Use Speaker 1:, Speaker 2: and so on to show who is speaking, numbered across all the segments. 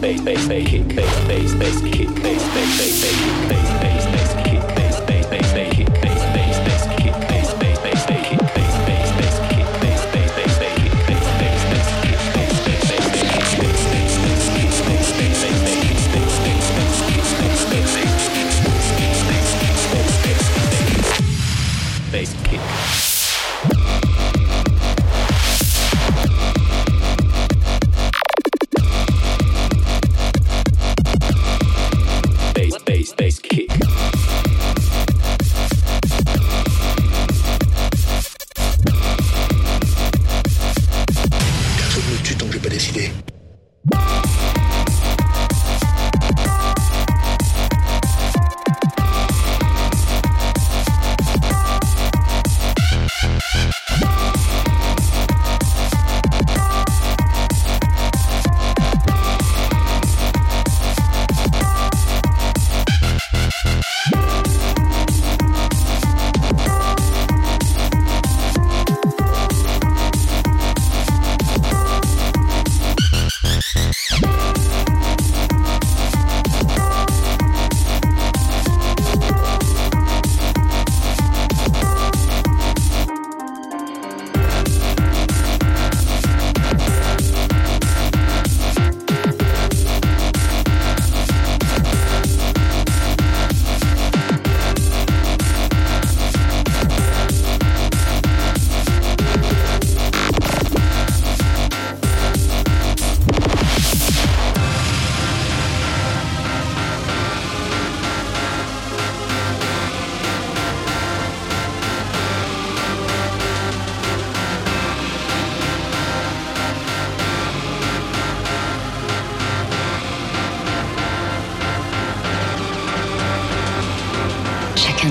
Speaker 1: bass bass bass kick bass bass bass kick bass bass bass bass kick bass bass bass kick bass bass bass bass kick bass bass bass kick bass bass bass bass kick bass bass bass kick bass bass bass bass kick bass bass bass kick bass bass bass bass kick bass bass bass kick bass bass bass bass kick bass bass bass kick bass bass bass kick bass bass bass kick bass kick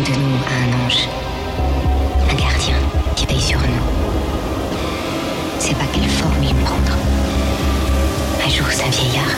Speaker 2: de nous a un ange, un gardien qui veille sur nous. C'est pas quelle forme il prendra, Un jour, c'est un vieillard.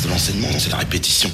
Speaker 3: de l'enseignement, c'est la répétition.